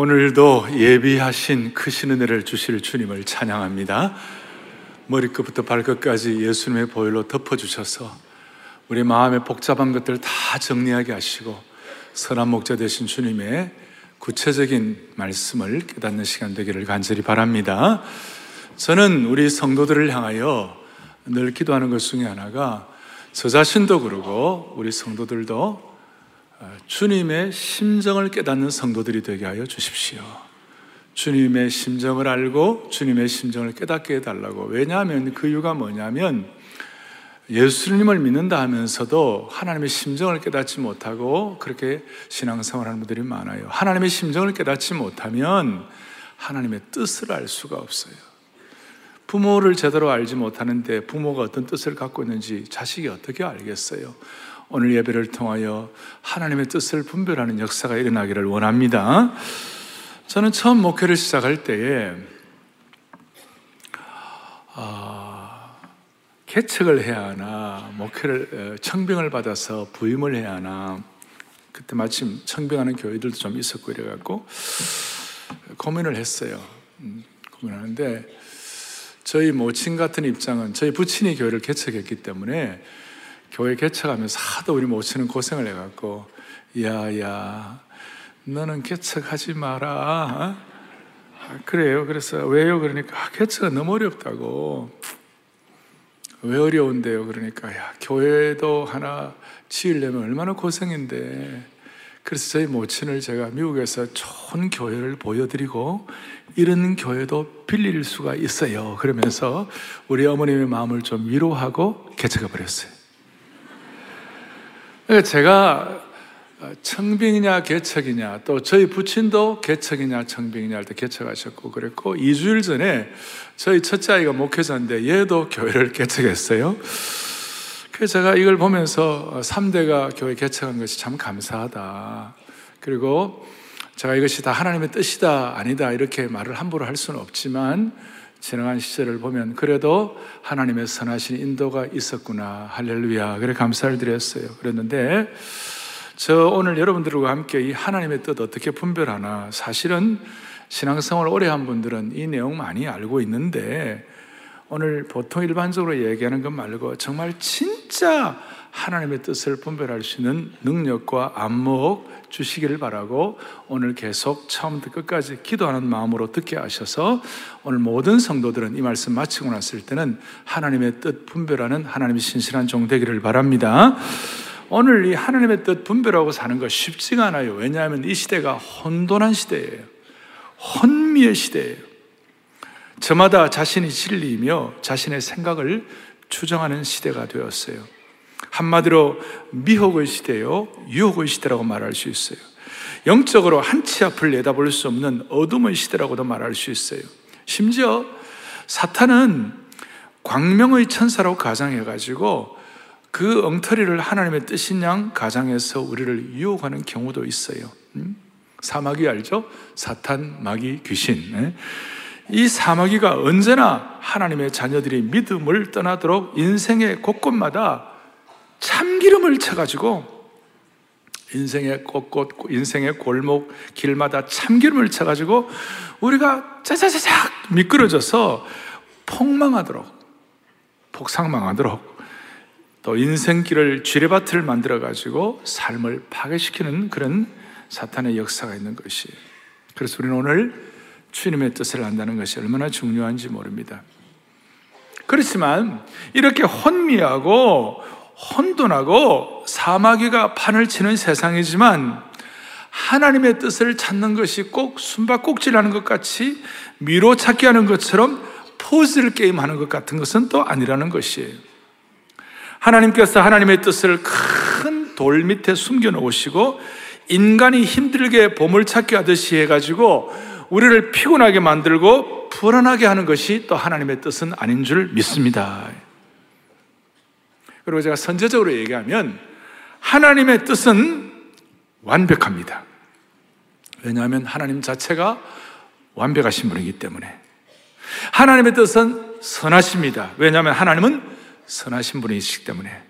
오늘도 예비하신 크신 은혜를 주실 주님을 찬양합니다. 머리끝부터 발끝까지 예수님의 보혈로 덮어주셔서 우리 마음의 복잡한 것들 다 정리하게 하시고 선한 목자 되신 주님의 구체적인 말씀을 깨닫는 시간 되기를 간절히 바랍니다. 저는 우리 성도들을 향하여 늘 기도하는 것 중에 하나가 저 자신도 그러고 우리 성도들도 어, 주님의 심정을 깨닫는 성도들이 되게 하여 주십시오. 주님의 심정을 알고 주님의 심정을 깨닫게 해달라고. 왜냐하면 그 이유가 뭐냐면 예수님을 믿는다 하면서도 하나님의 심정을 깨닫지 못하고 그렇게 신앙생활 하는 분들이 많아요. 하나님의 심정을 깨닫지 못하면 하나님의 뜻을 알 수가 없어요. 부모를 제대로 알지 못하는데 부모가 어떤 뜻을 갖고 있는지 자식이 어떻게 알겠어요? 오늘 예배를 통하여 하나님의 뜻을 분별하는 역사가 일어나기를 원합니다. 저는 처음 목회를 시작할 때에 아, 개척을 해야 하나, 목회를 어, 청병을 받아서 부임을 해야 하나. 그때 마침 청병하는 교회들도 좀 있었고 이래갖고 고민을 했어요. 음, 고민하는데 저희 모친 같은 입장은 저희 부친이 교회를 개척했기 때문에 교회 개척하면서 하도 우리 모친은 고생을 해갖고 야야 너는 개척하지 마라 어? 아, 그래요 그래서 왜요 그러니까 아, 개척은 너무 어렵다고 왜 어려운데요 그러니까 야 교회도 하나 지으려면 얼마나 고생인데 그래서 저희 모친을 제가 미국에서 좋은 교회를 보여드리고 이런 교회도 빌릴 수가 있어요. 그러면서 우리 어머님의 마음을 좀 위로하고 개척해 버렸어요. 그러니까 제가 청빙이냐 개척이냐 또 저희 부친도 개척이냐 청빙이냐 할 때 개척하셨고 그랬고 2주일 전에 저희 첫째 아이가 목회자인데 얘도 교회를 개척했어요. 그래서 제가 이걸 보면서 3대가 교회 개척한 것이 참 감사하다. 그리고 제가 이것이 다 하나님의 뜻이다 아니다 이렇게 말을 함부로 할 수는 없지만 지나간 시절을 보면 그래도 하나님의 선하신 인도가 있었구나. 할렐루야. 그래 감사를 드렸어요. 그랬는데 저 오늘 여러분들과 함께 이 하나님의 뜻 어떻게 분별하나 사실은 신앙생활 오래 한 분들은 이 내용 많이 알고 있는데 오늘 보통 일반적으로 얘기하는 것 말고 정말 진짜 하나님의 뜻을 분별할 수 있는 능력과 안목 주시기를 바라고 오늘 계속 처음부터 끝까지 기도하는 마음으로 듣게 하셔서 오늘 모든 성도들은 이 말씀 마치고 났을 때는 하나님의 뜻 분별하는 하나님의 신실한 종 되기를 바랍니다. 오늘 이 하나님의 뜻 분별하고 사는 거 쉽지가 않아요. 왜냐하면 이 시대가 혼돈한 시대예요. 혼미의 시대예요. 저마다 자신이 진리이며 자신의 생각을 추정하는 시대가 되었어요. 한마디로 미혹의 시대요, 유혹의 시대라고 말할 수 있어요. 영적으로 한치 앞을 내다볼 수 없는 어둠의 시대라고도 말할 수 있어요. 심지어 사탄은 광명의 천사라고 가정해가지고 그 엉터리를 하나님의 뜻인 양 가장해서 우리를 유혹하는 경우도 있어요. 음? 사마귀 알죠? 사탄, 마귀, 귀신. 네? 이 사마귀가 언제나 하나님의 자녀들이 믿음을 떠나도록 인생의 곳곳마다 참기름을 쳐가지고 인생의 곳곳, 인생의 골목, 길마다 참기름을 쳐가지고 우리가 짜자자작 미끄러져서 폭망하도록, 폭삭망하도록 또 인생길을 쥐레밭을 만들어가지고 삶을 파괴시키는 그런 사탄의 역사가 있는 것이에요. 그래서 우리는 오늘 주님의 뜻을 안다는 것이 얼마나 중요한지 모릅니다. 그렇지만 이렇게 혼미하고 혼돈하고 사마귀가 판을 치는 세상이지만 하나님의 뜻을 찾는 것이 꼭 숨바꼭질하는 것 같이 미로 찾기 하는 것처럼 포즈를 게임하는 것 같은 것은 또 아니라는 것이에요. 하나님께서 하나님의 뜻을 큰 돌 밑에 숨겨 놓으시고 인간이 힘들게 보물 찾기 하듯이 해가지고 우리를 피곤하게 만들고 불안하게 하는 것이 또 하나님의 뜻은 아닌 줄 믿습니다. 그리고 제가 선제적으로 얘기하면 하나님의 뜻은 완벽합니다. 왜냐하면 하나님 자체가 완벽하신 분이기 때문에. 하나님의 뜻은 선하십니다. 왜냐하면 하나님은 선하신 분이시기 때문에.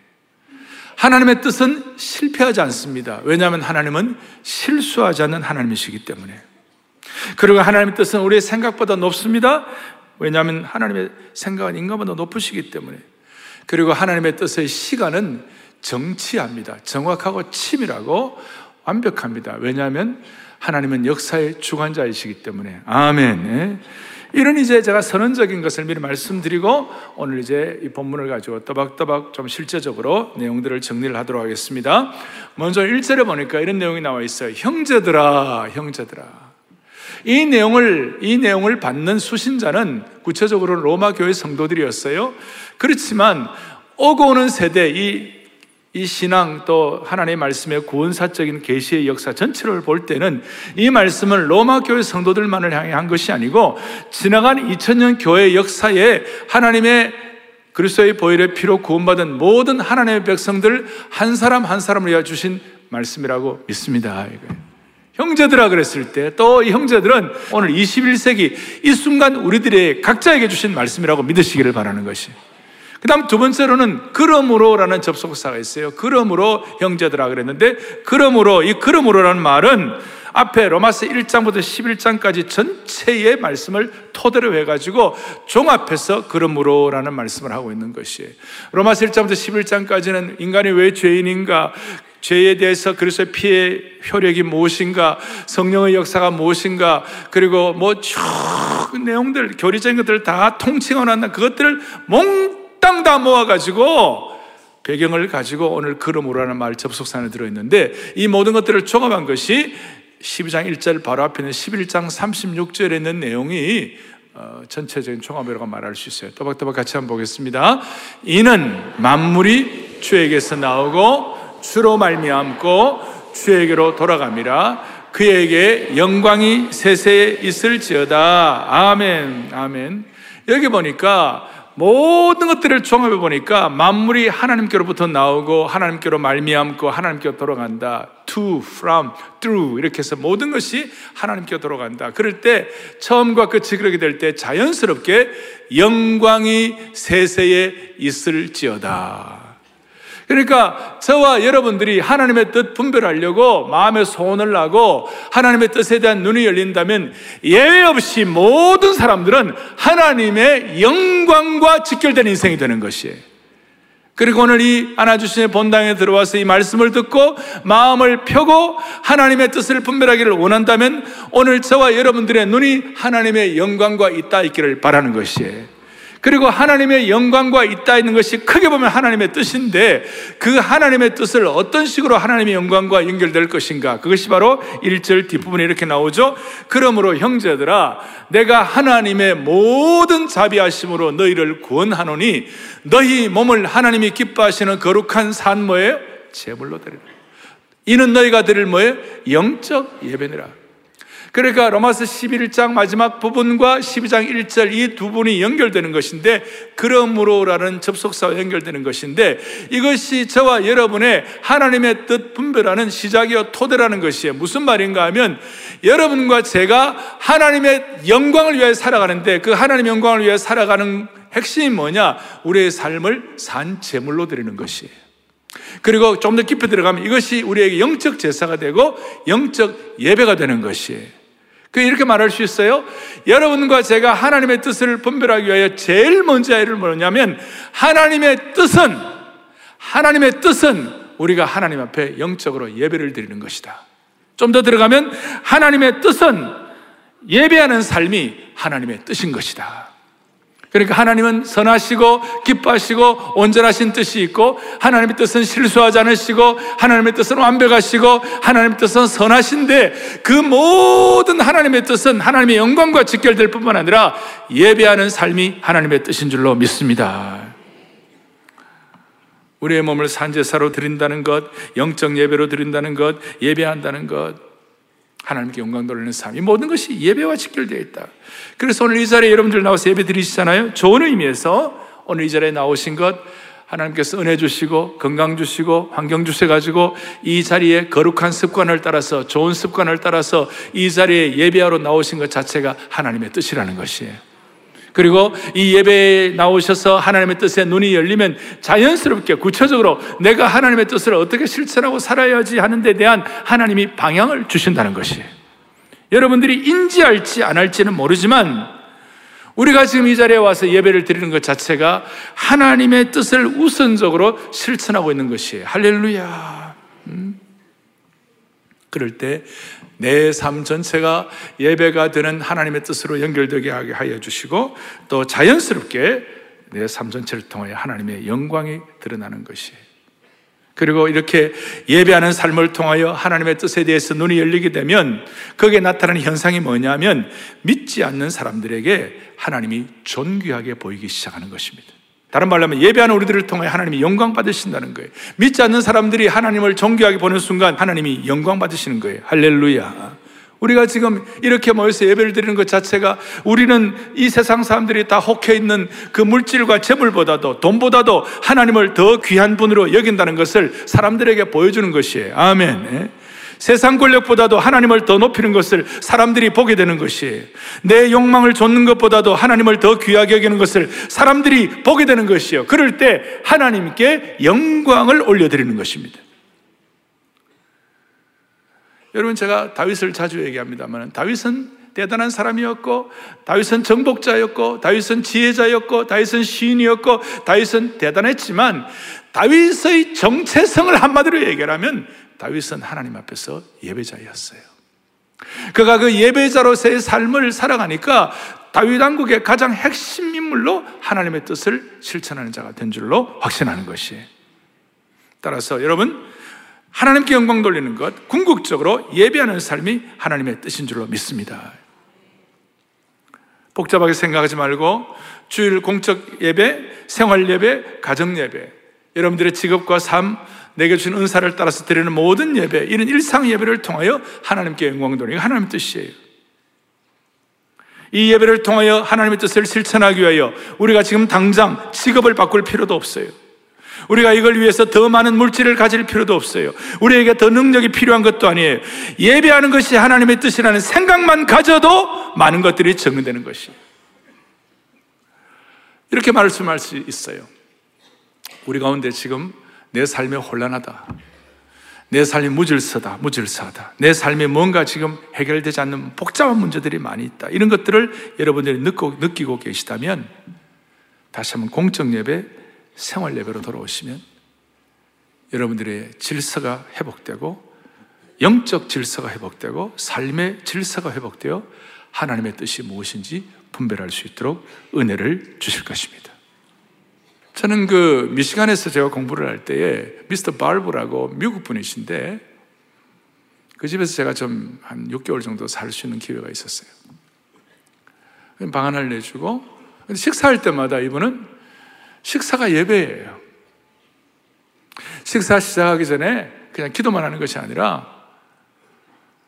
하나님의 뜻은 실패하지 않습니다. 왜냐하면 하나님은 실수하지 않는 하나님이시기 때문에. 그리고 하나님의 뜻은 우리의 생각보다 높습니다. 왜냐하면 하나님의 생각은 인간보다 높으시기 때문에. 그리고 하나님의 뜻의 시간은 정치합니다. 정확하고 치밀하고 완벽합니다. 왜냐하면 하나님은 역사의 주관자이시기 때문에. 아멘. 예. 이런 이제 제가 선언적인 것을 미리 말씀드리고 오늘 이제 이 본문을 가지고 또박또박 좀 실제적으로 내용들을 정리를 하도록 하겠습니다. 먼저 1절에 보니까 이런 내용이 나와 있어요. 형제들아, 형제들아. 이 내용을, 이 내용을 받는 수신자는 구체적으로 로마 교회 성도들이었어요. 그렇지만 오고 오는 세대, 이, 이 신앙 또 하나님의 말씀의 구원사적인 계시의 역사 전체를 볼 때는 이 말씀을 로마 교회 성도들만을 향해 한 것이 아니고 지나간 2000년 교회 역사에 하나님의 그리스도의 보혈의 피로 구원받은 모든 하나님의 백성들 한 사람 한 사람을 위하 주신 말씀이라고 믿습니다. 형제들아 그랬을 때 또 이 형제들은 오늘 21세기 이 순간 우리들의 각자에게 주신 말씀이라고 믿으시기를 바라는 것이. 그 다음 두 번째로는 그러므로라는 접속사가 있어요. 그러므로 형제들아 그랬는데 그러므로 이 그러므로라는 말은 앞에 로마서 1장부터 11장까지 전체의 말씀을 토대로 해가지고 종합해서 그러므로라는 말씀을 하고 있는 것이에요. 로마서 1장부터 11장까지는 인간이 왜 죄인인가, 죄에 대해서 그리스도의 피의 효력이 무엇인가, 성령의 역사가 무엇인가, 그리고 뭐 쭉 내용들, 교리적인 것들을 다 통칭해 놨는 그것들을 몽땅 다 모아가지고 배경을 가지고 오늘 그러므로라는 말 접속사안에 들어있는데 이 모든 것들을 종합한 것이 12장 1절 바로 앞에 있는 11장 36절에 있는 내용이 어, 전체적인 종합이라고 말할 수 있어요. 또박또박 같이 한번 보겠습니다. 이는 만물이 주에게서 나오고 주로 말미암고 주에게로 돌아갑니다. 그에게 영광이 세세에 있을지어다. 아멘. 아멘. 여기 보니까 모든 것들을 종합해 보니까 만물이 하나님께로부터 나오고 하나님께로 말미암고 하나님께로 돌아간다. to, from, through 이렇게 해서 모든 것이 하나님께로 돌아간다. 그럴 때 처음과 끝이 그렇게 될 때 자연스럽게 영광이 세세에 있을지어다. 그러니까 저와 여러분들이 하나님의 뜻 분별하려고 마음에 소원을 나고 하나님의 뜻에 대한 눈이 열린다면 예외 없이 모든 사람들은 하나님의 영광과 직결된 인생이 되는 것이에요. 그리고 오늘 이 안아주신의 본당에 들어와서 이 말씀을 듣고 마음을 펴고 하나님의 뜻을 분별하기를 원한다면 오늘 저와 여러분들의 눈이 하나님의 영광과 있다 있기를 바라는 것이에요. 그리고 하나님의 영광과 있다 있는 것이 크게 보면 하나님의 뜻인데 그 하나님의 뜻을 어떤 식으로 하나님의 영광과 연결될 것인가 그것이 바로 1절 뒷부분에 이렇게 나오죠 그러므로 형제들아 내가 하나님의 모든 자비하심으로 너희를 구원하노니 너희 몸을 하나님이 기뻐하시는 거룩한 산 뭐예요? 제물로 드리라 이는 너희가 드릴 뭐예요? 영적 예배니라 그러니까 로마서 11장 마지막 부분과 12장 1절 이 두 분이 연결되는 것인데 그러므로라는 접속사와 연결되는 것인데 이것이 저와 여러분의 하나님의 뜻 분별하는 시작이요 토대라는 것이에요. 무슨 말인가 하면 여러분과 제가 하나님의 영광을 위해 살아가는데 그 하나님의 영광을 위해 살아가는 핵심이 뭐냐? 우리의 삶을 산 제물로 드리는 것이에요. 그리고 좀 더 깊이 들어가면 이것이 우리에게 영적 제사가 되고 영적 예배가 되는 것이에요. 그 이렇게 말할 수 있어요. 여러분과 제가 하나님의 뜻을 분별하기 위하여 제일 먼저 해를 뭐냐면 하나님의 뜻은 하나님의 뜻은 우리가 하나님 앞에 영적으로 예배를 드리는 것이다. 좀 더 들어가면 하나님의 뜻은 예배하는 삶이 하나님의 뜻인 것이다. 그러니까 하나님은 선하시고 기뻐하시고 온전하신 뜻이 있고 하나님의 뜻은 실수하지 않으시고 하나님의 뜻은 완벽하시고 하나님의 뜻은 선하신데 그 모든 하나님의 뜻은 하나님의 영광과 직결될 뿐만 아니라 예배하는 삶이 하나님의 뜻인 줄로 믿습니다. 우리의 몸을 산제사로 드린다는 것, 영적 예배로 드린다는 것, 예배한다는 것, 하나님께 영광 돌리는 삶. 이 모든 것이 예배와 직결되어 있다. 그래서 오늘 이 자리에 여러분들 나와서 예배 드리시잖아요. 좋은 의미에서 오늘 이 자리에 나오신 것 하나님께서 은혜 주시고 건강 주시고 환경 주셔 가지고 이 자리에 거룩한 습관을 따라서 좋은 습관을 따라서 이 자리에 예배하러 나오신 것 자체가 하나님의 뜻이라는 것이에요. 그리고 이 예배에 나오셔서 하나님의 뜻에 눈이 열리면 자연스럽게 구체적으로 내가 하나님의 뜻을 어떻게 실천하고 살아야지 하는 데 대한 하나님이 방향을 주신다는 것이에요. 여러분들이 인지할지 안 할지는 모르지만 우리가 지금 이 자리에 와서 예배를 드리는 것 자체가 하나님의 뜻을 우선적으로 실천하고 있는 것이에요. 할렐루야. 음? 그럴 때 내 삶 전체가 예배가 되는 하나님의 뜻으로 연결되게 하여 주시고 또 자연스럽게 내 삶 전체를 통해 하나님의 영광이 드러나는 것이에요. 그리고 이렇게 예배하는 삶을 통하여 하나님의 뜻에 대해서 눈이 열리게 되면 거기에 나타나는 현상이 뭐냐면 믿지 않는 사람들에게 하나님이 존귀하게 보이기 시작하는 것입니다. 다른 말로 하면 예배하는 우리들을 통해 하나님이 영광 받으신다는 거예요. 믿지 않는 사람들이 하나님을 존귀하게 보는 순간 하나님이 영광 받으시는 거예요. 할렐루야. 우리가 지금 이렇게 모여서 예배를 드리는 것 자체가 우리는 이 세상 사람들이 다 혹해 있는 그 물질과 재물보다도 돈보다도 하나님을 더 귀한 분으로 여긴다는 것을 사람들에게 보여주는 것이에요. 아멘. 예. 세상 권력보다도 하나님을 더 높이는 것을 사람들이 보게 되는 것이에요. 내 욕망을 좇는 것보다도 하나님을 더 귀하게 여기는 것을 사람들이 보게 되는 것이요. 그럴 때 하나님께 영광을 올려드리는 것입니다. 여러분 제가 다윗을 자주 얘기합니다만 다윗은 대단한 사람이었고 다윗은 정복자였고 다윗은 지혜자였고 다윗은 시인이었고 다윗은 대단했지만 다윗의 정체성을 한마디로 얘기하면 다윗은 하나님 앞에서 예배자였어요. 그가 그 예배자로서의 삶을 살아가니까 다윗 왕국의 가장 핵심 인물로 하나님의 뜻을 실천하는 자가 된 줄로 확신하는 것이에요. 따라서 여러분 하나님께 영광 돌리는 것, 궁극적으로 예배하는 삶이 하나님의 뜻인 줄로 믿습니다. 복잡하게 생각하지 말고 주일 공적 예배, 생활 예배, 가정 예배, 여러분들의 직업과 삶, 내게 준 은사를 따라서 드리는 모든 예배, 이런 일상 예배를 통하여 하나님께 영광 돌리는 게 하나님의 뜻이에요. 이 예배를 통하여 하나님의 뜻을 실천하기 위하여 우리가 지금 당장 직업을 바꿀 필요도 없어요. 우리가 이걸 위해서 더 많은 물질을 가질 필요도 없어요. 우리에게 더 능력이 필요한 것도 아니에요. 예배하는 것이 하나님의 뜻이라는 생각만 가져도 많은 것들이 정리되는 것이에요. 이렇게 말씀할 수 있어요. 우리 가운데 지금 내 삶이 혼란하다. 내 삶이 무질서다, 무질서하다. 내 삶에 뭔가 지금 해결되지 않는 복잡한 문제들이 많이 있다. 이런 것들을 여러분들이 느끼고, 느끼고 계시다면 다시 한번 공적 예배, 생활 예배로 돌아오시면 여러분들의 질서가 회복되고 영적 질서가 회복되고 삶의 질서가 회복되어 하나님의 뜻이 무엇인지 분별할 수 있도록 은혜를 주실 것입니다. 저는 그 미시간에서 제가 공부를 할 때에 미스터 발브라고 미국 분이신데 그 집에서 제가 좀 한 6개월 정도 살 수 있는 기회가 있었어요. 방 하나를 내주고 식사할 때마다 이분은 식사가 예배예요. 식사 시작하기 전에 그냥 기도만 하는 것이 아니라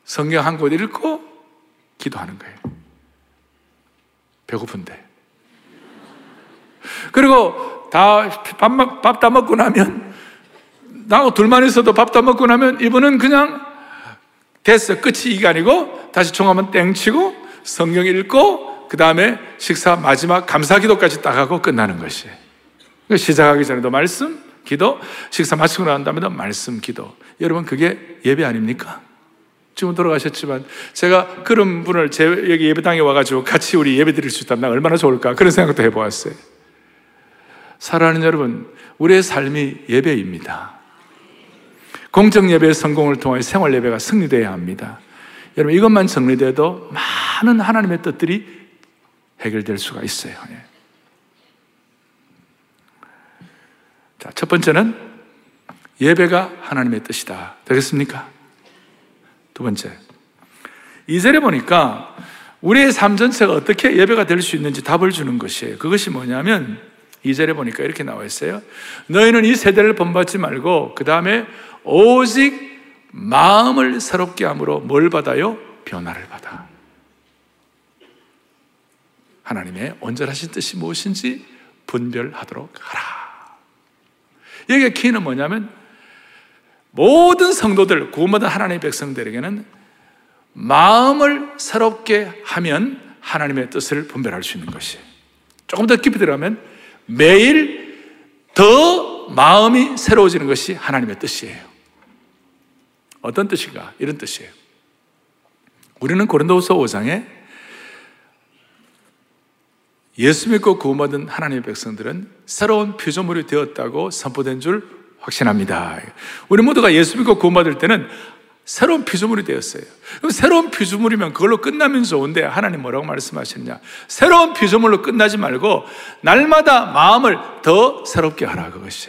성경 한 곳 읽고 기도하는 거예요. 배고픈데. 그리고 다, 밥, 밥다 먹고 나면, 나하고 둘만 있어도 밥 다 먹고 나면 이분은 그냥 됐어. 끝이 이게 아니고 다시 총 한번 땡치고 성경 읽고 그 다음에 식사 마지막 감사 기도까지 딱 하고 끝나는. 그 시작하기 전에도 말씀, 기도, 식사 마치고 난 다음에도 말씀, 기도. 여러분, 그게 예배 아닙니까? 지금 돌아가셨지만 제가 그런 분을 제 여기 예배당에 와가지고 같이 우리 예배 드릴 수 있다면 얼마나 좋을까 그런 생각도 해보았어요. 사랑하는 여러분, 우리의 삶이 예배입니다. 공적 예배의 성공을 통해 생활 예배가 승리되어야 합니다. 여러분, 이것만 정리돼도 많은 하나님의 뜻들이 해결될 수가 있어요. 예. 자, 첫 번째는 예배가 하나님의 뜻이다. 되겠습니까? 두 번째. 이절에 보니까 우리의 삶 전체가 어떻게 예배가 될 수 있는지 답을 주는 것이에요. 그것이 뭐냐면 이절에 보니까 이렇게 나와 있어요. 너희는 이 세대를 본받지 말고 그 다음에 오직 마음을 새롭게 함으로 뭘 받아요? 변화를 받아. 하나님의 온전하신 뜻이 무엇인지 분별하도록 하라. 여기에 키는 뭐냐면 모든 성도들, 구원받은 하나님의 백성들에게는 마음을 새롭게 하면 하나님의 뜻을 분별할 수 있는 것이 조금 더 깊이 들어가면 매일 더 마음이 새로워지는 것이 하나님의 뜻이에요. 어떤 뜻인가? 이런 뜻이에요. 우리는 고린도후서 5장에 예수 믿고 구원받은 하나님의 백성들은 새로운 피조물이 되었다고 선포된 줄 확신합니다. 우리 모두가 예수 믿고 구원받을 때는 새로운 피조물이 되었어요. 그럼 새로운 피조물이면 그걸로 끝나면 좋은데 하나님 뭐라고 말씀하셨냐? 새로운 피조물로 끝나지 말고 날마다 마음을 더 새롭게 하라 그것이.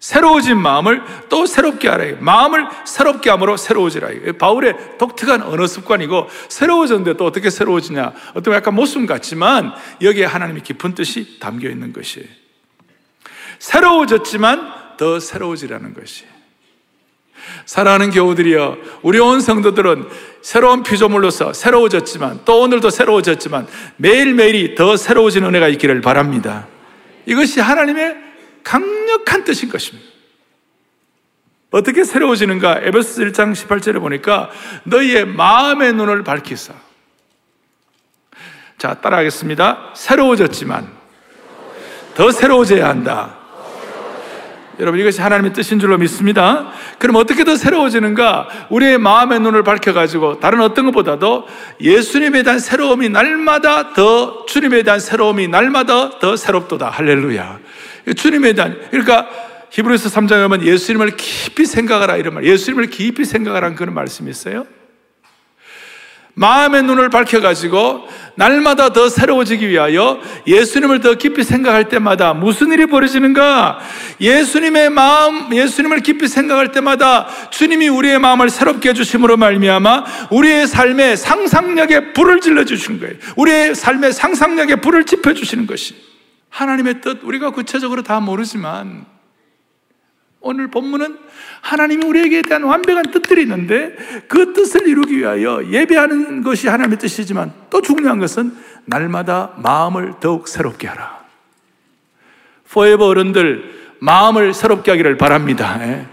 새로워진 마음을 또 새롭게 하라. 마음을 새롭게 함으로 새로워지라. 바울의 독특한 언어 습관이고 새로워졌는데 또 어떻게 새로워지냐? 어떤 약간 모순 같지만 여기에 하나님의 깊은 뜻이 담겨 있는 것이 새로워졌지만 더 새로워지라는 것이. 사랑하는 교우들이여, 우리 온 성도들은 새로운 피조물로서 새로워졌지만 또 오늘도 새로워졌지만 매일매일이 더 새로워진 은혜가 있기를 바랍니다. 이것이 하나님의 강력한 뜻인 것입니다. 어떻게 새로워지는가? 에베소 1장 18절에 보니까 너희의 마음의 눈을 밝히사. 자, 따라하겠습니다. 새로워졌지만 더 새로워져야 한다. 여러분 이것이 하나님의 뜻인 줄로 믿습니다. 그럼 어떻게 더 새로워지는가? 우리의 마음의 눈을 밝혀가지고 다른 어떤 것보다도 예수님에 대한 새로움이 날마다 더 주님에 대한 새로움이 날마다 더 새롭도다. 할렐루야. 주님에 대한 그러니까 히브리서 3장에 보면 예수님을 깊이 생각하라 이런 말. 예수님을 깊이 생각하라는 그런 말씀이 있어요. 마음의 눈을 밝혀가지고 날마다 더 새로워지기 위하여 예수님을 더 깊이 생각할 때마다 무슨 일이 벌어지는가? 예수님의 마음, 예수님을 깊이 생각할 때마다 주님이 우리의 마음을 새롭게 해주심으로 말미암아 우리의 삶의 상상력에 불을 질러 주시는 거예요. 우리의 삶의 상상력에 불을 지펴 주시는 것이 하나님의 뜻 우리가 구체적으로 다 모르지만 오늘 본문은 하나님이 우리에게 대한 완벽한 뜻들이 있는데 그 뜻을 이루기 위하여 예배하는 것이 하나님의 뜻이지만 또 중요한 것은 날마다 마음을 더욱 새롭게 하라. 포에버 어른들 마음을 새롭게 하기를 바랍니다. 예.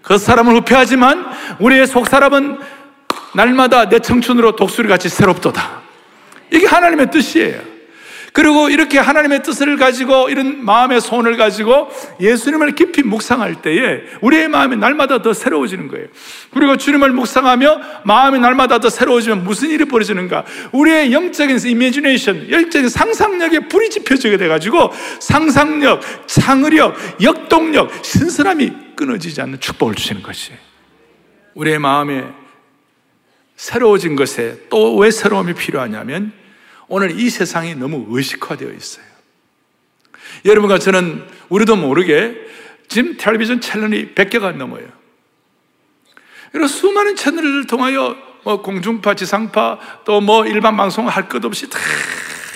그 사람은 후패하지만 우리의 속 사람은 날마다 내 청춘으로 독수리 같이 새롭도다. 이게 하나님의 뜻이에요. 그리고 이렇게 하나님의 뜻을 가지고 이런 마음의 소원을 가지고 예수님을 깊이 묵상할 때에 우리의 마음이 날마다 더 새로워지는 거예요. 그리고 주님을 묵상하며 마음이 날마다 더 새로워지면 무슨 일이 벌어지는가? 우리의 영적인 이미지네이션, 영적인 상상력에 불이 지펴지게 돼가지고 상상력, 창의력, 역동력, 신선함이 끊어지지 않는 축복을 주시는 것이에요. 우리의 마음에 새로워진 것에 또 왜 새로움이 필요하냐면 오늘 이 세상이 너무 의식화되어 있어요. 여러분과 저는 우리도 모르게 지금 텔레비전 채널이 100개가 넘어요. 그리고 수많은 채널을 통하여 뭐 공중파, 지상파, 또 뭐 일반 방송 할 것 없이 다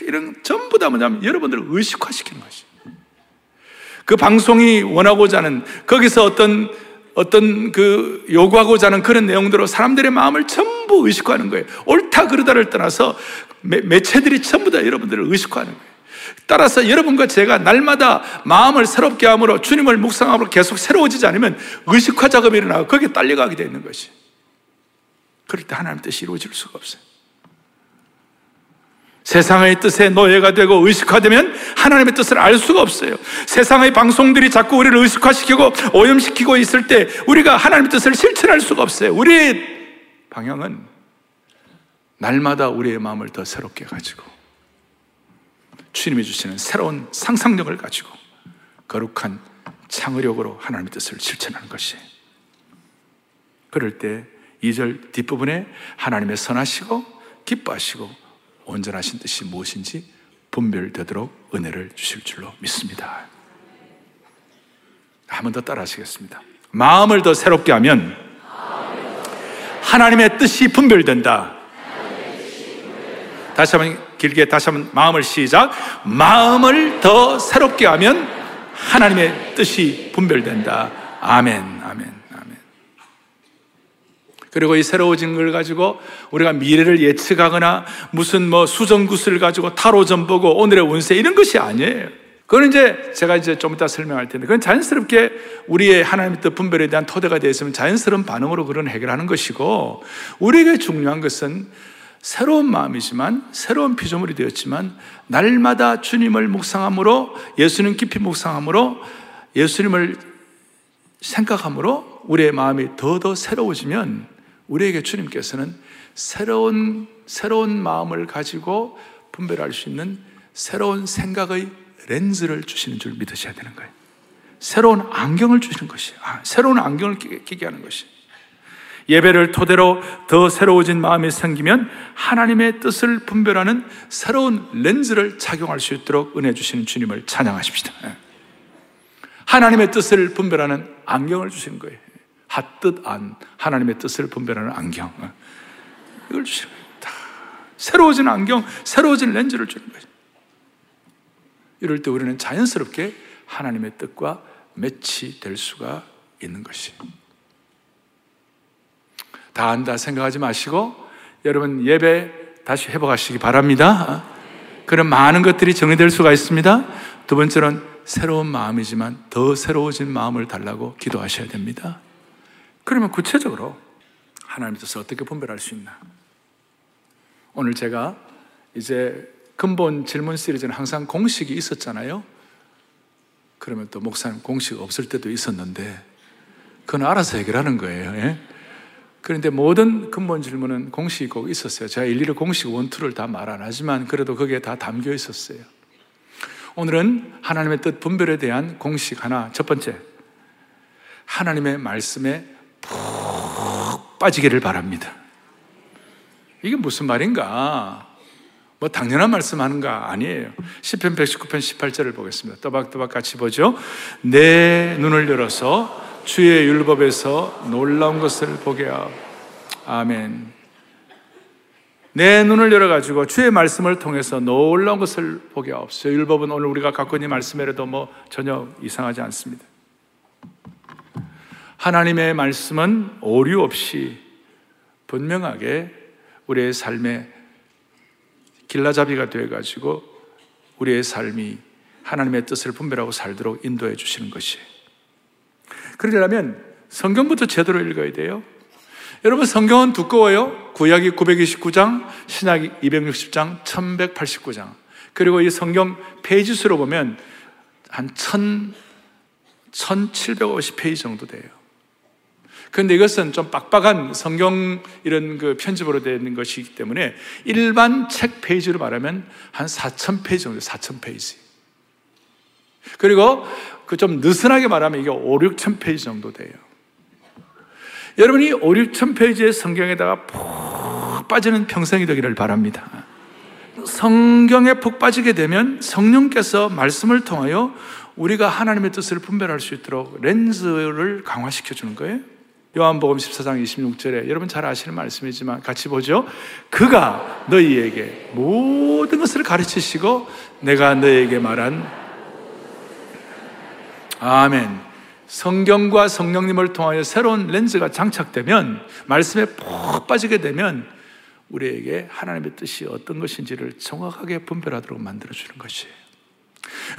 이런 전부 다 뭐냐면 여러분들을 의식화시키는 것이. 그 방송이 원하고자 하는 거기서 어떤 어떤 그 요구하고자 하는 그런 내용대로 사람들의 마음을 전부 의식화하는 거예요. 옳다 그르다를 떠나서 매, 체들이 전부 다 여러분들을 의식화하는 거예요. 따라서 여러분과 제가 날마다 마음을 새롭게 함으로 주님을 묵상함으로 계속 새로워지지 않으면 의식화 작업이 일어나고 거기에 딸려가게 되는 것이. 그럴 때 하나님 뜻이 이루어질 수가 없어요. 세상의 뜻에 노예가 되고 의식화되면 하나님의 뜻을 알 수가 없어요. 세상의 방송들이 자꾸 우리를 의식화시키고 오염시키고 있을 때 우리가 하나님의 뜻을 실천할 수가 없어요. 우리의 방향은 날마다 우리의 마음을 더 새롭게 가지고 주님이 주시는 새로운 상상력을 가지고 거룩한 창의력으로 하나님의 뜻을 실천하는 것이 그럴 때 2절 뒷부분에 하나님의 선하시고 기뻐하시고 온전하신 뜻이 무엇인지 분별되도록 은혜를 주실 줄로 믿습니다. 한 번 더 따라 하시겠습니다. 마음을 더 새롭게 하면 하나님의 뜻이 분별된다. 다시 한번 길게 다시 한번 마음을 시작. 마음을 더 새롭게 하면 하나님의 뜻이 분별된다. 아멘, 아멘. 그리고 이 새로워진 걸 가지고 우리가 미래를 예측하거나 무슨 뭐 수정구슬 가지고 타로점 보고 오늘의 운세 이런 것이 아니에요. 그건 이제 제가 이제 좀 이따 설명할 텐데 그건 자연스럽게 우리의 하나님의 뜻 분별에 대한 토대가 되어 있으면 자연스러운 반응으로 그런 해결하는 것이고 우리에게 중요한 것은 새로운 마음이지만 새로운 피조물이 되었지만 날마다 주님을 묵상함으로 예수님 깊이 묵상함으로 예수님을 생각함으로 우리의 마음이 더더 새로워지면 우리에게 주님께서는 새로운 새로운 마음을 가지고 분별할 수 있는 새로운 생각의 렌즈를 주시는 줄 믿으셔야 되는 거예요. 새로운 안경을 주시는 것이, 아, 새로운 안경을 끼게 하는 것이. 예배를 토대로 더 새로워진 마음이 생기면 하나님의 뜻을 분별하는 새로운 렌즈를 착용할 수 있도록 은혜 주시는 주님을 찬양하십시다. 예. 하나님의 뜻을 분별하는 안경을 주시는 거예요. 핫뜻 안, 하나님의 뜻을 분별하는 안경. 예. 이걸 주시는 거예요. 새로워진 안경, 새로워진 렌즈를 주는 거예요. 이럴 때 우리는 자연스럽게 하나님의 뜻과 매치될 수가 있는 것이. 다 안다 생각하지 마시고 여러분 예배 다시 회복하시기 바랍니다. 그런 많은 것들이 정리될 수가 있습니다. 두 번째는 새로운 마음이지만 더 새로워진 마음을 달라고 기도하셔야 됩니다. 그러면 구체적으로 하나님의 뜻을 어떻게 분별할 수 있나? 오늘 제가 이제 근본 질문 시리즈는 항상 공식이 있었잖아요. 그러면 또 목사님 공식 없을 때도 있었는데 그건 알아서 해결하는 거예요. 예? 그런데 모든 근본 질문은 공식이 꼭 있었어요. 제가 일일이 공식 원투를 다 말 안 하지만 그래도 거기에 다 담겨 있었어요. 오늘은 하나님의 뜻 분별에 대한 공식 하나. 첫 번째. 하나님의 말씀에 푹 빠지기를 바랍니다. 이게 무슨 말인가? 뭐 당연한 말씀 하는가 아니에요. 10편 119편 18절을 보겠습니다. 또박또박 같이 보죠. 내 눈을 열어서 주의 율법에서 놀라운 것을 보게 하오. 아멘. 내 눈을 열어가지고 주의 말씀을 통해서 놀라운 것을 보게 하옵소서. 율법은 오늘 우리가 갖고 있는 말씀이라도 뭐 전혀 이상하지 않습니다. 하나님의 말씀은 오류 없이 분명하게 우리의 삶에 길라잡이가 되어가지고 우리의 삶이 하나님의 뜻을 분별하고 살도록 인도해 주시는 것이 그러려면 성경부터 제대로 읽어야 돼요. 여러분 성경은 두꺼워요. 구약이 929장, 신약이 260장, 1189장. 그리고 이 성경 페이지 수로 보면 한 1000, 1750페이지 정도 돼요. 그런데 이것은 좀 빡빡한 성경 이런 그 편집으로 되어 있는 것이기 때문에 일반 책 페이지로 말하면 한 4,000페이지 정도, 4,000페이지. 그리고 그 좀 느슨하게 말하면 이게 5, 6천 페이지 정도 돼요. 여러분이 5, 6천 페이지의 성경에다가 푹 빠지는 평생이 되기를 바랍니다. 성경에 푹 빠지게 되면 성령께서 말씀을 통하여 우리가 하나님의 뜻을 분별할 수 있도록 렌즈를 강화시켜 주는 거예요. 요한복음 14장 26절에 여러분 잘 아시는 말씀이지만 같이 보죠. 그가 너희에게 모든 것을 가르치시고 내가 너희에게 말한 아멘. 성경과 성령님을 통하여 새로운 렌즈가 장착되면, 말씀에 푹 빠지게 되면, 우리에게 하나님의 뜻이 어떤 것인지를 정확하게 분별하도록 만들어주는 것이에요.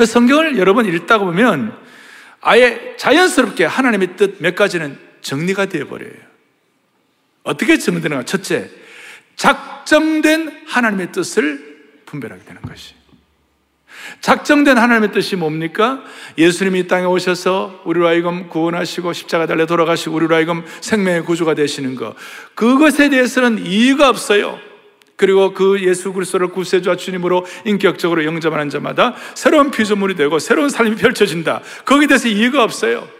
성경을 여러 번 읽다 보면, 아예 자연스럽게 하나님의 뜻 몇 가지는 정리가 되어버려요. 어떻게 정리되는가? 첫째, 작정된 하나님의 뜻을 분별하게 되는 것이. 작정된 하나님의 뜻이 뭡니까? 예수님이 이 땅에 오셔서 우리로 하여금 구원하시고 십자가 달려 돌아가시고 우리로 하여금 생명의 구주가 되시는 것. 그것에 대해서는 이유가 없어요. 그리고 그 예수 그리스도를 구세주와 주님으로 인격적으로 영접하는 자마다 새로운 피조물이 되고 새로운 삶이 펼쳐진다. 거기에 대해서 이유가 없어요.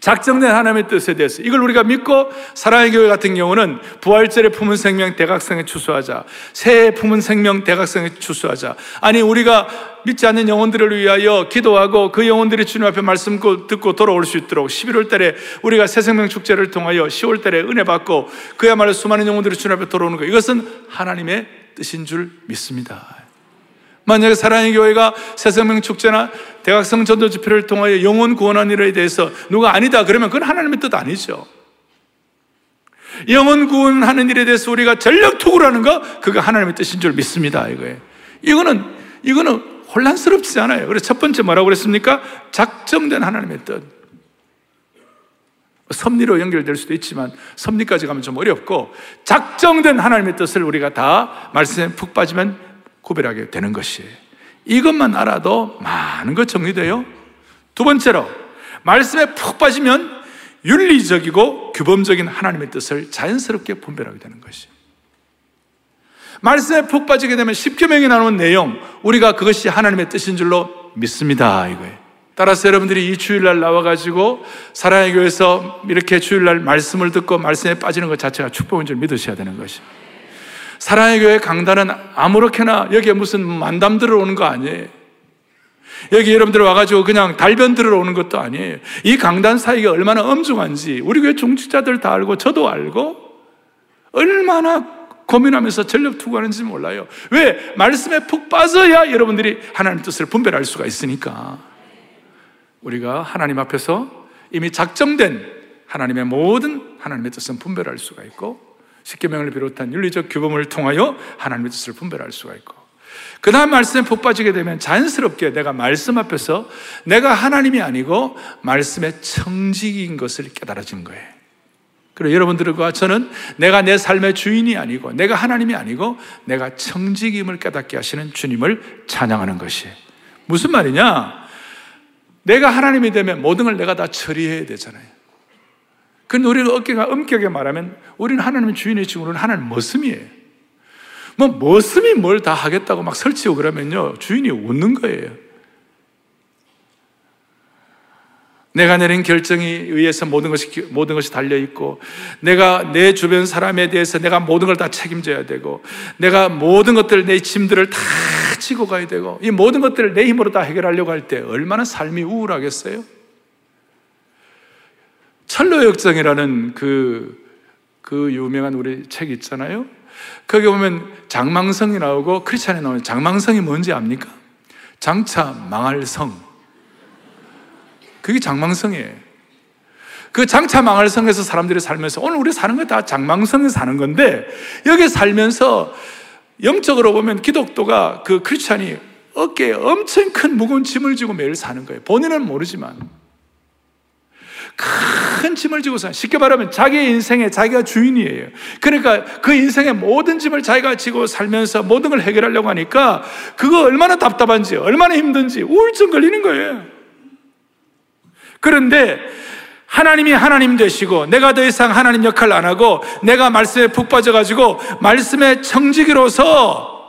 작정된 하나님의 뜻에 대해서 이걸 우리가 믿고 사랑의 교회 같은 경우는 부활절에 품은 생명 대각성에 추수하자. 새해 품은 생명 대각성에 추수하자. 아니 우리가 믿지 않는 영혼들을 위하여 기도하고 그 영혼들이 주님 앞에 말씀 듣고 돌아올 수 있도록 11월 달에 우리가 새 생명 축제를 통하여 10월 달에 은혜 받고 그야말로 수많은 영혼들이 주님 앞에 돌아오는 것. 이것은 하나님의 뜻인 줄 믿습니다. 만약에 사랑의 교회가 새생명 축제나 대학생 전도 집회를 통하여 영혼 구원한 일에 대해서 누가 아니다 그러면 그건 하나님의 뜻 아니죠. 영혼 구원하는 일에 대해서 우리가 전력 투구를 하는 거 그거 하나님의 뜻인 줄 믿습니다. 이거예요. 이거는 이거는 혼란스럽지 않아요. 그래서 첫 번째 뭐라고 그랬습니까? 작정된 하나님의 뜻. 섭리로 연결될 수도 있지만 섭리까지 가면 좀 어렵고 작정된 하나님의 뜻을 우리가 다 말씀에 푹 빠지면 구별하게 되는 것이에요. 이것만 알아도 많은 것 정리돼요. 두 번째로, 말씀에 푹 빠지면 윤리적이고 규범적인 하나님의 뜻을 자연스럽게 분별하게 되는 것이. 말씀에 푹 빠지게 되면 십계명이 나오는 내용, 우리가 그것이 하나님의 뜻인 줄로 믿습니다. 이거예요. 따라서 여러분들이 이 주일날 나와가지고 사랑의 교회에서 이렇게 주일날 말씀을 듣고 말씀에 빠지는 것 자체가 축복인 줄 믿으셔야 되는 것이. 사랑의 교회 강단은 아무렇게나 여기에 무슨 만담 들어오는 거 아니에요. 여기 여러분들 와가지고 그냥 달변 들어오는 것도 아니에요. 이 강단 사이가 얼마나 엄중한지 우리 교회 중직자들 다 알고 저도 알고 얼마나 고민하면서 전력 투구하는지 몰라요. 왜? 말씀에 푹 빠져야 여러분들이 하나님 뜻을 분별할 수가 있으니까. 우리가 하나님 앞에서 이미 작정된 하나님의 모든 하나님의 뜻은 분별할 수가 있고 십계명을 비롯한 윤리적 규범을 통하여 하나님의 뜻을 분별할 수가 있고 그 다음 말씀에 푹 빠지게 되면 자연스럽게 내가 말씀 앞에서 내가 하나님이 아니고 말씀의 청직인 것을 깨달아진 거예요. 그리고 여러분들과 저는 내가 내 삶의 주인이 아니고 내가 하나님이 아니고 내가 청직임을 깨닫게 하시는 주님을 찬양하는 것이에요. 무슨 말이냐? 내가 하나님이 되면 모든 걸 내가 다 처리해야 되잖아요. 근데 우리가 어깨가 엄격하게 말하면 우리는 하나님의 주인이지 우리는 하나님 머슴이에요. 뭐 머슴이 뭘 다 하겠다고 막 설치고 그러면요 주인이 웃는 거예요. 내가 내린 결정에 의해서 모든 것이 모든 것이 달려 있고 내가 내 주변 사람에 대해서 내가 모든 걸 다 책임져야 되고 내가 모든 것들 내 짐들을 다 지고 가야 되고 이 모든 것들을 내 힘으로 다 해결하려고 할 때 얼마나 삶이 우울하겠어요? 철로 역정이라는 그, 그 유명한 우리 책 있잖아요. 거기 보면 장망성이 나오고 크리스찬이 나오는 장망성이 뭔지 압니까? 장차 망할 성. 그게 장망성이에요. 그 장차 망할 성에서 사람들이 살면서 오늘 우리 사는 거 다 장망성에 사는 건데 여기 살면서 영적으로 보면 기독도가 그 크리스찬이 어깨에 엄청 큰 무거운 짐을 지고 매일 사는 거예요. 본인은 모르지만. 큰 짐을 지고 사 쉽게 말하면 자기의 인생에 자기가 주인이에요. 그러니까 그 인생의 모든 짐을 자기가 지고 살면서 모든 걸 해결하려고 하니까 그거 얼마나 답답한지, 얼마나 힘든지 우울증 걸리는 거예요. 그런데 하나님이 하나님 되시고 내가 더 이상 하나님 역할을 안 하고 내가 말씀에 푹 빠져가지고 말씀의 청지기로서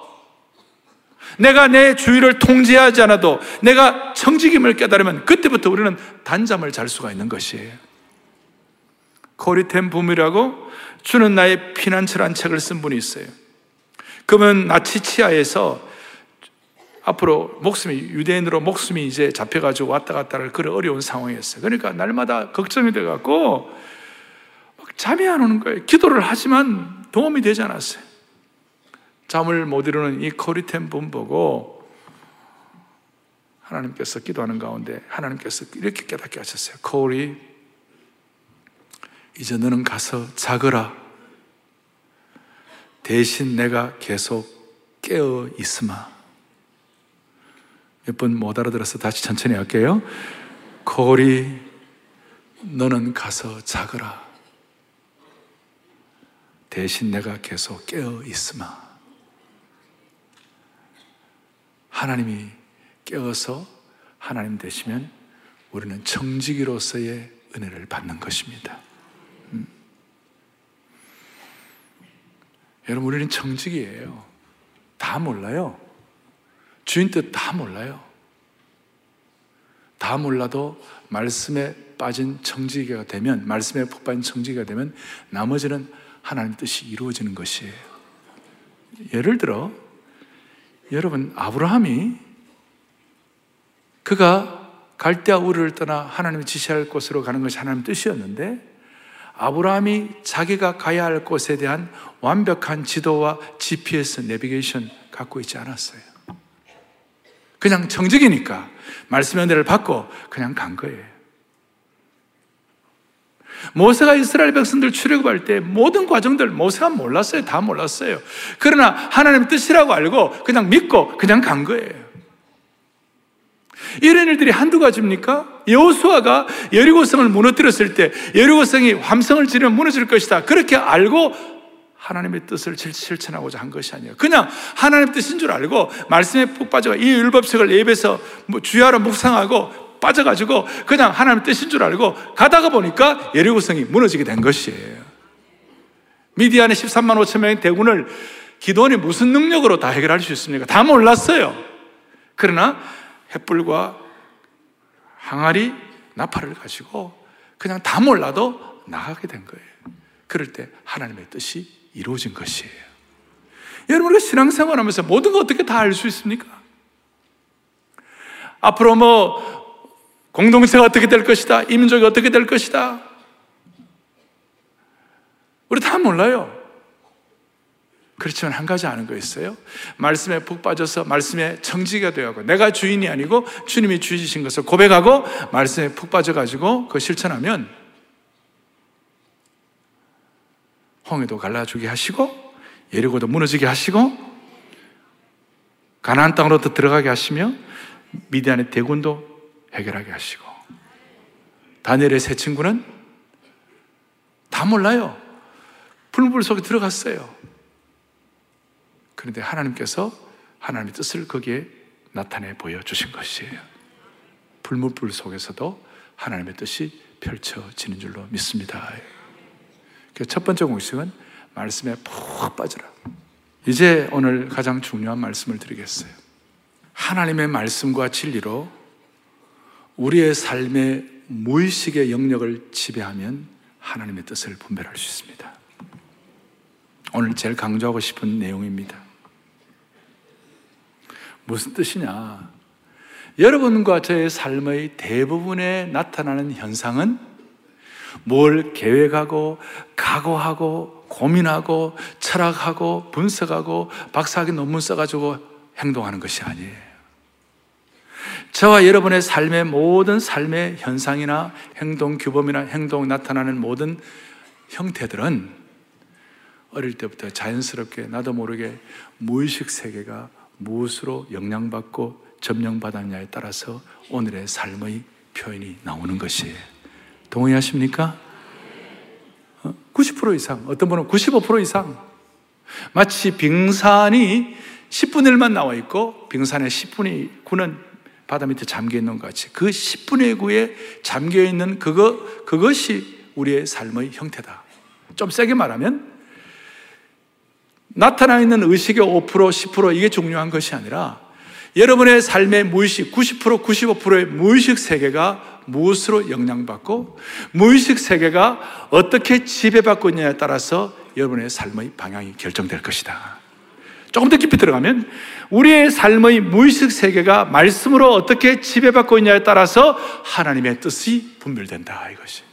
내가 내 주위를 통제하지 않아도 내가 청지김을 깨달으면 그때부터 우리는 단잠을 잘 수가 있는 것이에요. 코리템 붐이라고 주는 나의 피난처란 책을 쓴 분이 있어요. 그러면 나치치아에서 앞으로 목숨이 유대인으로 목숨이 이제 잡혀가지고 왔다 갔다를 그런 어려운 상황이었어요. 그러니까 날마다 걱정이 돼갖고 잠이 안 오는 거예요. 기도를 하지만 도움이 되지 않았어요. 잠을 못 이루는 이 코리템 분 보고 하나님께서 기도하는 가운데 하나님께서 이렇게 깨닫게 하셨어요. 코리, 이제 너는 가서 자거라. 대신 내가 계속 깨어 있으마. 몇 번 못 알아들어서 다시 천천히 할게요. 코리, 너는 가서 자거라. 대신 내가 계속 깨어 있으마. 하나님이 깨어서 하나님 되시면 우리는 청지기로서의 은혜를 받는 것입니다. 음. 여러분, 우리는 청지기예요. 다 몰라요. 주인 뜻 다 몰라요. 다 몰라도 말씀에 빠진 청지기가 되면, 말씀에 푹 빠진 청지기가 되면 나머지는 하나님 뜻이 이루어지는 것이에요. 예를 들어, 여러분, 아브라함이 그가 갈대아 우르를 떠나 하나님이 지시할 곳으로 가는 것이 하나님 뜻이었는데 아브라함이 자기가 가야 할 곳에 대한 완벽한 지도와 GPS 내비게이션 갖고 있지 않았어요. 그냥 정적이니까 말씀의 은혜를 받고 그냥 간 거예요. 모세가 이스라엘 백성들 출애굽할 때 모든 과정들 모세가 몰랐어요. 다 몰랐어요. 그러나 하나님 뜻이라고 알고 그냥 믿고 그냥 간 거예요. 이런 일들이 한두 가지입니까? 여호수아가 여리고성을 무너뜨렸을 때 여리고성이 함성을 지르면 무너질 것이다. 그렇게 알고 하나님의 뜻을 실천하고자 한 것이 아니에요. 그냥 하나님 뜻인 줄 알고 말씀에 푹 빠져가 이 율법책을 예배에서 뭐 주야로 묵상하고 빠져가지고 그냥 하나님 뜻인 줄 알고 가다가 보니까 예리고성이 무너지게 된 것이에요. 미디안의 13만 5천 명의 대군을 기도원이 무슨 능력으로 다 해결할 수 있습니까? 다 몰랐어요. 그러나 햇불과 항아리, 나팔을 가지고 그냥 다 몰라도 나가게 된 거예요. 그럴 때 하나님의 뜻이 이루어진 것이에요. 여러분, 우리가 신앙생활 하면서 모든 거 어떻게 다 알 수 있습니까? 앞으로 뭐, 공동체가 어떻게 될 것이다. 이민족이 어떻게 될 것이다. 우리 다 몰라요. 그렇지만 한 가지 아는 거 있어요. 말씀에 푹 빠져서 말씀에 청지가 되어가고 내가 주인이 아니고 주님이 주이신 것을 고백하고 말씀에 푹 빠져가지고 그 실천하면 홍해도 갈라주게 하시고 예리고도 무너지게 하시고 가나안 땅으로 들어가게 하시며 미디안의 대군도 해결하게 하시고 다니엘의 세 친구는 다 몰라요. 불물 속에 들어갔어요. 그런데 하나님께서 하나님의 뜻을 거기에 나타내 보여주신 것이에요. 불물불 속에서도 하나님의 뜻이 펼쳐지는 줄로 믿습니다. 그첫 번째 공식은 말씀에 푹 빠져라. 이제 오늘 가장 중요한 말씀을 드리겠어요. 하나님의 말씀과 진리로 우리의 삶의 무의식의 영역을 지배하면 하나님의 뜻을 분별할 수 있습니다. 오늘 제일 강조하고 싶은 내용입니다. 무슨 뜻이냐? 여러분과 저의 삶의 대부분에 나타나는 현상은 뭘 계획하고, 각오하고, 고민하고, 철학하고, 분석하고, 박사학위 논문 써가지고 행동하는 것이 아니에요. 저와 여러분의 삶의 모든 삶의 현상이나 행동 규범이나 행동 나타나는 모든 형태들은 어릴 때부터 자연스럽게 나도 모르게 무의식 세계가 무엇으로 영향받고 점령받았냐에 따라서 오늘의 삶의 표현이 나오는 것이에요. 동의하십니까? 90% 어? 이상, 어떤 분은 95% 이상. 마치 빙산이 10분의 1만 나와 있고, 빙산의 10분의 9는 바다 밑에 잠겨 있는 것 같이 그 10분의 9에 잠겨 있는 그거, 그것이 우리의 삶의 형태다. 좀 세게 말하면 나타나 있는 의식의 5%, 10% 이게 중요한 것이 아니라 여러분의 삶의 무의식 90%, 95%의 무의식 세계가 무엇으로 영향받고 무의식 세계가 어떻게 지배받고 있냐에 따라서 여러분의 삶의 방향이 결정될 것이다. 조금 더 깊이 들어가면 우리의 삶의 무의식 세계가 말씀으로 어떻게 지배받고 있냐에 따라서 하나님의 뜻이 분별된다 이것이.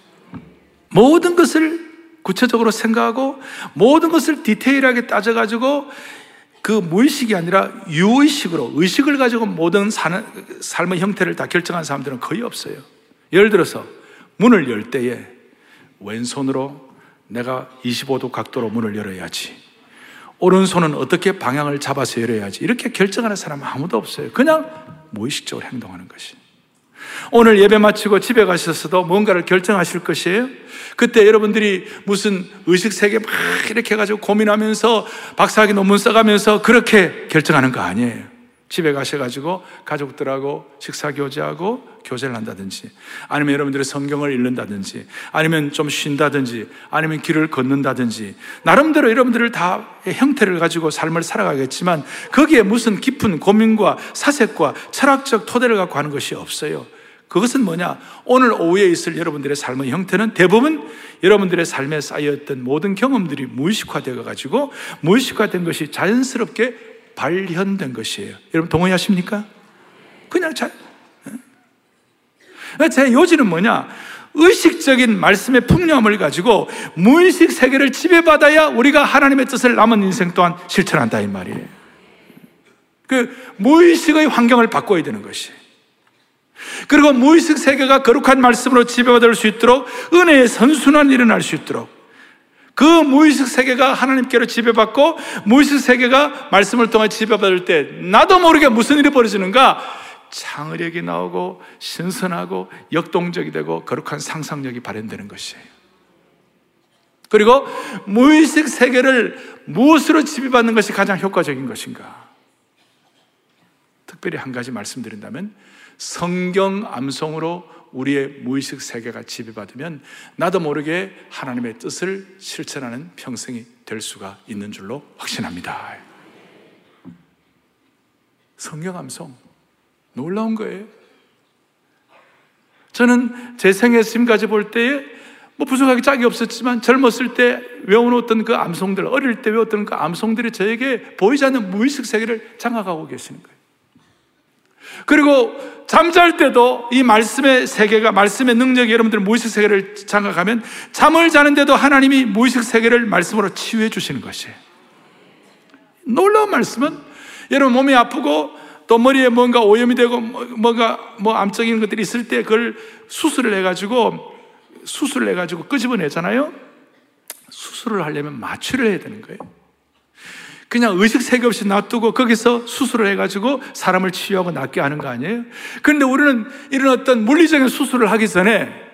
모든 것을 구체적으로 생각하고 모든 것을 디테일하게 따져가지고 그 무의식이 아니라 유의식으로 의식을 가지고 모든 사는, 삶의 형태를 다 결정한 사람들은 거의 없어요. 예를 들어서 문을 열 때에 왼손으로 내가 25도 각도로 문을 열어야지. 오른손은 어떻게 방향을 잡아서 열어야지. 이렇게 결정하는 사람은 아무도 없어요. 그냥 무의식적으로 행동하는 것이. 오늘 예배 마치고 집에 가셨어도 뭔가를 결정하실 것이에요. 그때 여러분들이 무슨 의식 세계 막 이렇게 해가지고 고민하면서 박사학위 논문 써가면서 그렇게 결정하는 거 아니에요. 집에 가셔가지고 가족들하고 식사 교제하고 교제를 한다든지 아니면 여러분들의 성경을 읽는다든지 아니면 좀 쉰다든지 아니면 길을 걷는다든지 나름대로 여러분들을 다 형태를 가지고 삶을 살아가겠지만 거기에 무슨 깊은 고민과 사색과 철학적 토대를 갖고 하는 것이 없어요. 그것은 뭐냐? 오늘 오후에 있을 여러분들의 삶의 형태는 대부분 여러분들의 삶에 쌓였던 모든 경험들이 무의식화되어 가지고 무의식화된 것이 자연스럽게 발현된 것이에요. 여러분 동의하십니까? 그냥 자. 제 요지는 뭐냐? 의식적인 말씀의 풍요함을 가지고 무의식 세계를 지배받아야 우리가 하나님의 뜻을 남은 인생 동안 실천한다 이 말이에요. 그 무의식의 환경을 바꿔야 되는 것이. 그리고 무의식 세계가 거룩한 말씀으로 지배받을 수 있도록 은혜의 선순환이 일어날 수 있도록 그 무의식 세계가 하나님께로 지배받고 무의식 세계가 말씀을 통해 지배받을 때 나도 모르게 무슨 일이 벌어지는가 창의력이 나오고 신선하고 역동적이 되고 거룩한 상상력이 발현되는 것이에요. 그리고 무의식 세계를 무엇으로 지배받는 것이 가장 효과적인 것인가? 특별히 한 가지 말씀드린다면 성경 암송으로 우리의 무의식 세계가 지배받으면 나도 모르게 하나님의 뜻을 실천하는 평생이 될 수가 있는 줄로 확신합니다. 성경 암송. 놀라운 거예요. 저는 제 생애 지금까지 볼 때에 뭐 부족하게 짝이 없었지만 젊었을 때 외워놓았던 그 암송들, 어릴 때 외웠던 그 암송들이 저에게 보이지 않는 무의식 세계를 장악하고 계시는 거예요. 그리고 잠잘 때도 이 말씀의 세계가, 말씀의 능력이 여러분들 무의식 세계를 장악하면 잠을 자는데도 하나님이 무의식 세계를 말씀으로 치유해 주시는 것이에요. 놀라운 말씀은 여러분 몸이 아프고 또 머리에 뭔가 오염이 되고 뭐, 뭔가 뭐 암적인 것들이 있을 때 그걸 수술을 해가지고 수술을 해가지고 끄집어내잖아요. 수술을 하려면 마취를 해야 되는 거예요. 그냥 의식 세계 없이 놔두고 거기서 수술을 해가지고 사람을 치유하고 낫게 하는 거 아니에요? 그런데 우리는 이런 어떤 물리적인 수술을 하기 전에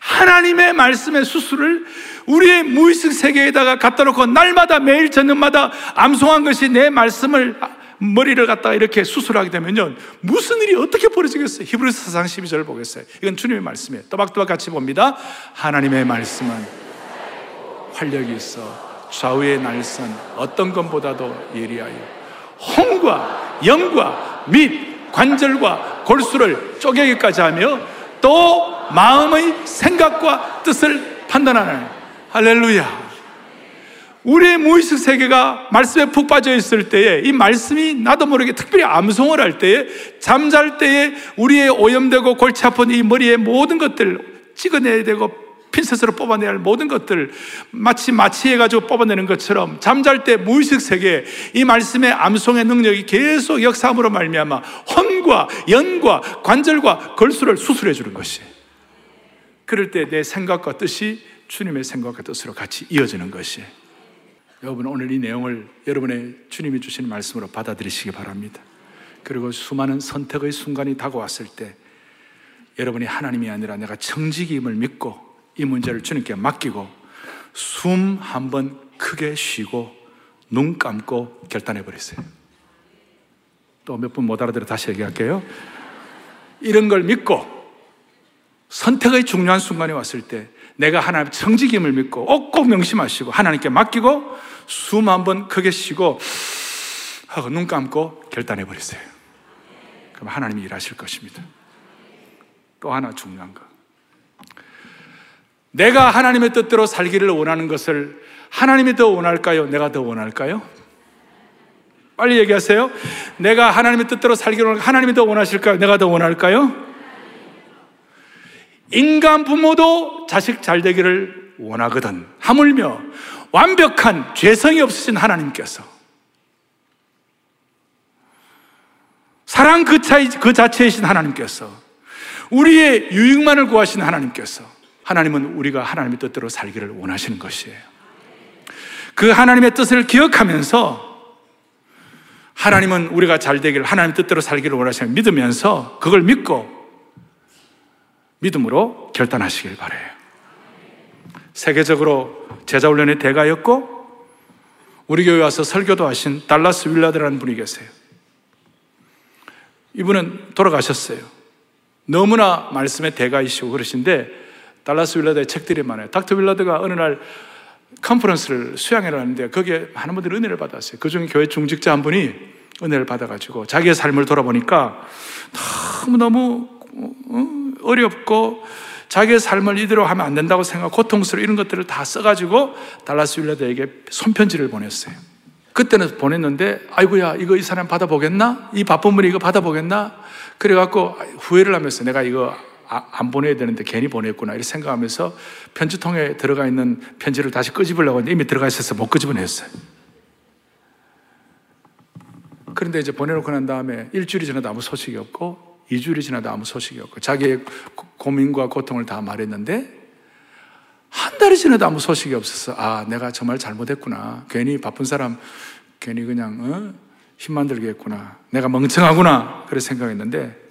하나님의 말씀의 수술을 우리의 무의식 세계에다가 갖다 놓고 날마다 매일 저녁마다 암송한 것이 내 말씀을 머리를 갖다가 이렇게 수술하게 되면요 무슨 일이 어떻게 벌어지겠어요? 히브리서 4장 12절을 보겠어요. 이건 주님의 말씀이에요. 또박또박 같이 봅니다. 하나님의 말씀은 활력이 있어 좌우의 날선 어떤 것보다도 예리하여 홍과 영과 및 관절과 골수를 쪼개기까지 하며 또 마음의 생각과 뜻을 판단하는 할렐루야. 우리의 무의식 세계가 말씀에 푹 빠져 있을 때에 이 말씀이 나도 모르게 특별히 암송을 할 때에 잠잘 때에 우리의 오염되고 골치 아픈 이 머리의 모든 것들 찍어내야 되고 핀셋으로 뽑아내야 할 모든 것들 마치 마취해가지고 뽑아내는 것처럼 잠잘 때 무의식 세계 이 말씀의 암송의 능력이 계속 역사함으로 말미암아 혼과 연과 관절과 걸수를 수술해 주는 것이 그럴 때 내 생각과 뜻이 주님의 생각과 뜻으로 같이 이어지는 것이 여러분 오늘 이 내용을 여러분의 주님이 주신 말씀으로 받아들이시기 바랍니다. 그리고 수많은 선택의 순간이 다가왔을 때 여러분이 하나님이 아니라 내가 청지기임을 믿고 이 문제를 주님께 맡기고 숨 한 번 크게 쉬고 눈 감고 결단해 버렸어요. 또 몇 분 못 알아들어 다시 얘기할게요. 이런 걸 믿고 선택의 중요한 순간이 왔을 때 내가 하나님 청지김을 믿고 꼭 명심하시고 하나님께 맡기고 숨 한 번 크게 쉬고 하고 눈 감고 결단해 버렸어요. 그럼 하나님이 일하실 것입니다. 또 하나 중요한 거. 내가 하나님의 뜻대로 살기를 원하는 것을 하나님이 더 원할까요? 내가 더 원할까요? 빨리 얘기하세요. 내가 하나님의 뜻대로 살기를 원할까요? 하나님이 더 원하실까요? 내가 더 원할까요? 인간 부모도 자식 잘 되기를 원하거든. 하물며 완벽한 죄성이 없으신 하나님께서 사랑 그 차이, 그 자체이신 하나님께서 우리의 유익만을 구하신 하나님께서 하나님은 우리가 하나님의 뜻대로 살기를 원하시는 것이에요. 그 하나님의 뜻을 기억하면서 하나님은 우리가 잘 되기를 하나님 뜻대로 살기를 원하시는 믿으면서 그걸 믿고 믿음으로 결단하시길 바래요. 세계적으로 제자 훈련의 대가였고 우리 교회 와서 설교도 하신 달라스 윌라드라는 분이 계세요. 이분은 돌아가셨어요. 너무나 말씀의 대가이시고 그러신데 달라스 윌라드의 책들이 많아요. 닥터 윌라드가 어느 날 컨퍼런스를 수양해 놨는데 거기에 많은 분들이 은혜를 받았어요. 그 중에 교회 중직자 한 분이 은혜를 받아가지고 자기의 삶을 돌아보니까 너무너무 어, 어렵고 자기의 삶을 이대로 하면 안 된다고 생각, 고통스러워 이런 것들을 다 써가지고 달라스 윌라드에게 손편지를 보냈어요. 그때는 보냈는데, 아이고야, 이거 이 사람 받아보겠나? 이 바쁜 분이 이거 받아보겠나? 그래갖고 후회를 하면서 내가 이거 아, 안 보내야 되는데 괜히 보냈구나 이렇게 생각하면서 편지통에 들어가 있는 편지를 다시 끄집으려고 했는데 이미 들어가 있어서 못 끄집어냈어요. 그런데 이제 보내놓고 난 다음에 일주일이 지나도 아무 소식이 없고 2주일이 지나도 아무 소식이 없고 자기의 고민과 고통을 다 말했는데 한 달이 지나도 아무 소식이 없어서 아 내가 정말 잘못했구나 괜히 바쁜 사람 괜히 그냥 어? 힘만 들게 했구나 내가 멍청하구나 그래 생각했는데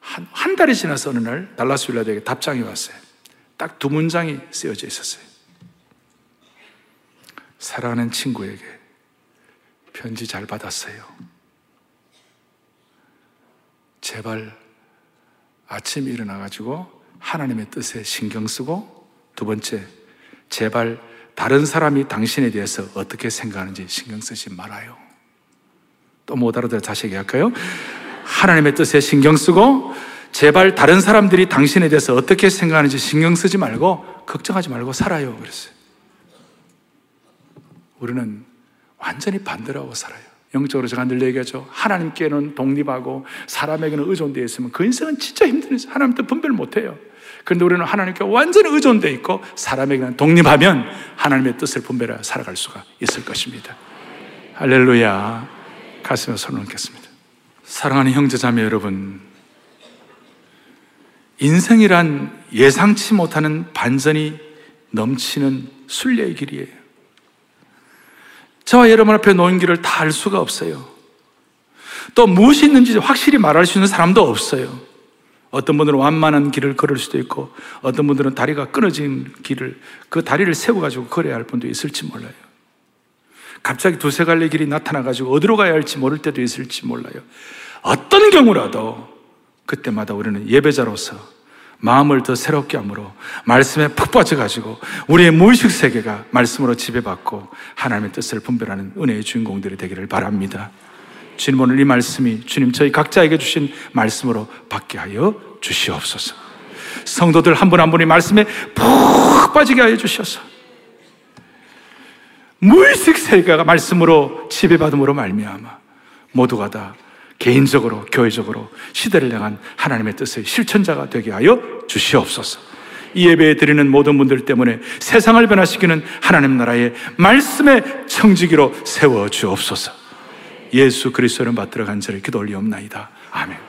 한, 한 달이 지나서 어느 날 달라스 윌라드에게 답장이 왔어요. 딱 두 문장이 쓰여져 있었어요. 사랑하는 친구에게 편지 잘 받았어요. 제발 아침에 일어나가지고 하나님의 뜻에 신경 쓰고 두 번째, 제발 다른 사람이 당신에 대해서 어떻게 생각하는지 신경 쓰지 말아요. 또 못 알아들어 다시 얘기할까요? 하나님의 뜻에 신경 쓰고 제발 다른 사람들이 당신에 대해서 어떻게 생각하는지 신경 쓰지 말고 걱정하지 말고 살아요. 그랬어요. 우리는 완전히 반대로 하고 살아요. 영적으로 제가 늘 얘기하죠. 하나님께는 독립하고 사람에게는 의존되어 있으면 그 인생은 진짜 힘들어요. 하나님도 분별 못 해요. 그런데 우리는 하나님께 완전히 의존되어 있고 사람에게는 독립하면 하나님의 뜻을 분별하여 살아갈 수가 있을 것입니다. 할렐루야. 가슴에 손을 얹겠습니다. 사랑하는 형제자매 여러분, 인생이란 예상치 못하는 반전이 넘치는 순례의 길이에요. 저와 여러분 앞에 놓인 길을 다 알 수가 없어요. 또 무엇이 있는지 확실히 말할 수 있는 사람도 없어요. 어떤 분들은 완만한 길을 걸을 수도 있고, 어떤 분들은 다리가 끊어진 길을, 그 다리를 세워가지고 걸어야 할 분도 있을지 몰라요. 갑자기 두세 갈래 길이 나타나가지고 어디로 가야 할지 모를 때도 있을지 몰라요. 어떤 경우라도 그때마다 우리는 예배자로서 마음을 더 새롭게 함으로 말씀에 푹 빠져가지고 우리의 무의식 세계가 말씀으로 지배받고 하나님의 뜻을 분별하는 은혜의 주인공들이 되기를 바랍니다. 주님 오늘 이 말씀이 주님 저희 각자에게 주신 말씀으로 받게 하여 주시옵소서. 성도들 한 분한 분이 말씀에 푹 빠지게 하여 주셔서 무의식 세계가 말씀으로 지배받음으로 말미암아 모두가 다 개인적으로, 교회적으로 시대를 향한 하나님의 뜻의 실천자가 되게 하여 주시옵소서. 이 예배 드리는 모든 분들 때문에 세상을 변화시키는 하나님 나라의 말씀의 청지기로 세워 주옵소서. 예수 그리스도를 받들어 간절히 기도 올리옵나이다. 아멘.